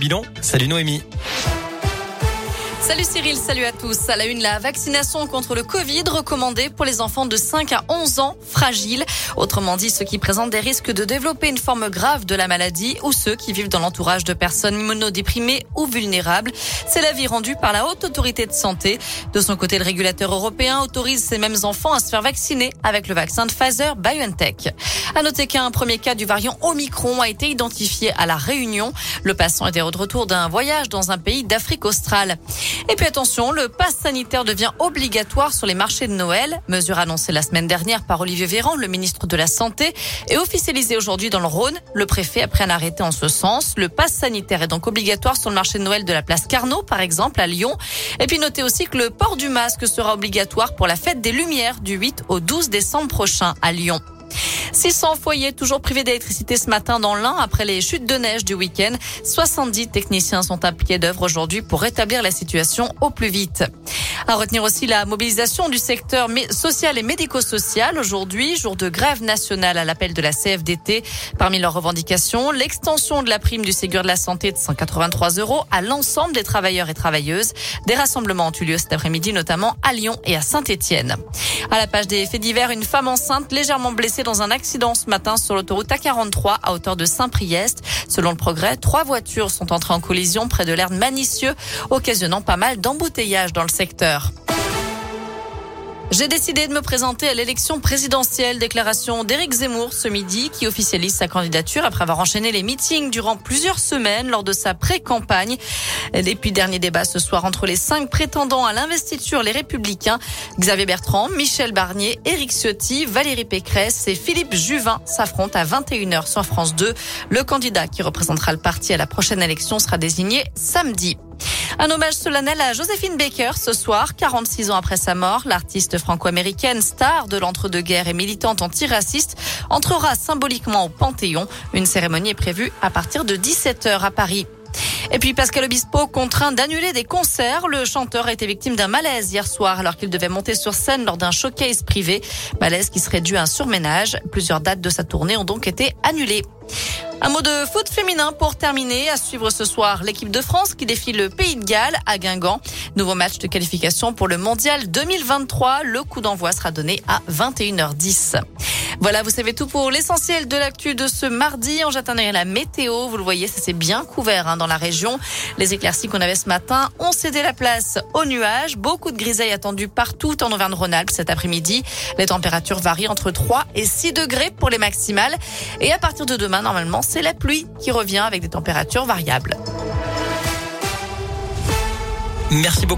Bilan, salut Noémie. Salut Cyril, salut à tous. À la une, la vaccination contre le Covid recommandée pour les enfants de 5 à 11 ans fragiles. Autrement dit, ceux qui présentent des risques de développer une forme grave de la maladie ou ceux qui vivent dans l'entourage de personnes immunodéprimées ou vulnérables. C'est l'avis rendu par la Haute Autorité de Santé. De son côté, le régulateur européen autorise ces mêmes enfants à se faire vacciner avec le vaccin de Pfizer BioNTech. À noter qu'un premier cas du variant Omicron a été identifié à la Réunion. Le patient était de retour d'un voyage dans un pays d'Afrique australe. Et puis attention, le pass sanitaire devient obligatoire sur les marchés de Noël. Mesure annoncée la semaine dernière par Olivier Véran, le ministre de la Santé, et officialisée aujourd'hui dans le Rhône. Le préfet a pris un arrêté en ce sens. Le pass sanitaire est donc obligatoire sur le marché de Noël de la place Carnot, par exemple, à Lyon. Et puis notez aussi que le port du masque sera obligatoire pour la fête des Lumières du 8 au 12 décembre prochain à Lyon. 600 foyers toujours privés d'électricité ce matin dans l'Ain après les chutes de neige du week-end. 70 techniciens sont pied d'œuvre aujourd'hui pour rétablir la situation au plus vite. À retenir aussi la mobilisation du secteur social et médico-social aujourd'hui, jour de grève nationale à l'appel de la CFDT. Parmi leurs revendications, l'extension de la prime du Ségur de la Santé de 183 euros à l'ensemble des travailleurs et travailleuses. Des rassemblements ont eu lieu cet après-midi, notamment à Lyon et à Saint-Étienne. À la page des faits divers, une femme enceinte légèrement blessée dans un accident ce matin sur l'autoroute A43 à hauteur de Saint-Priest. Selon le progrès, trois voitures sont entrées en collision près de l'air Manicieux, occasionnant pas mal d'embouteillages dans le secteur. J'ai décidé de me présenter à l'élection présidentielle. Déclaration d'Éric Zemmour ce midi qui officialise sa candidature après avoir enchaîné les meetings durant plusieurs semaines lors de sa pré-campagne. Et puis dernier débat ce soir entre les cinq prétendants à l'investiture, les Républicains, Xavier Bertrand, Michel Barnier, Éric Ciotti, Valérie Pécresse et Philippe Juvin s'affrontent à 21h sur France 2. Le candidat qui représentera le parti à la prochaine élection sera désigné samedi. Un hommage solennel à Joséphine Baker ce soir, 46 ans après sa mort. L'artiste franco-américaine, star de l'entre-deux-guerres et militante antiraciste, entrera symboliquement au Panthéon. Une cérémonie est prévue à partir de 17h à Paris. Et puis Pascal Obispo contraint d'annuler des concerts. Le chanteur a été victime d'un malaise hier soir alors qu'il devait monter sur scène lors d'un showcase privé. Malaise qui serait dû à un surménage. Plusieurs dates de sa tournée ont donc été annulées. Un mot de foot féminin pour terminer. À suivre ce soir, l'équipe de France qui défie le Pays de Galles à Guingamp. Nouveau match de qualification pour le Mondial 2023. Le coup d'envoi sera donné à 21h10. Voilà, vous savez tout pour l'essentiel de l'actu de ce mardi. On jette la météo. Vous le voyez, ça s'est bien couvert hein, dans la région. Les éclaircies qu'on avait ce matin ont cédé la place aux nuages. Beaucoup de grisailles attendues partout en Auvergne-Rhône-Alpes cet après-midi. Les températures varient entre 3 et 6 degrés pour les maximales. Et à partir de demain, normalement, c'est la pluie qui revient avec des températures variables. Merci beaucoup.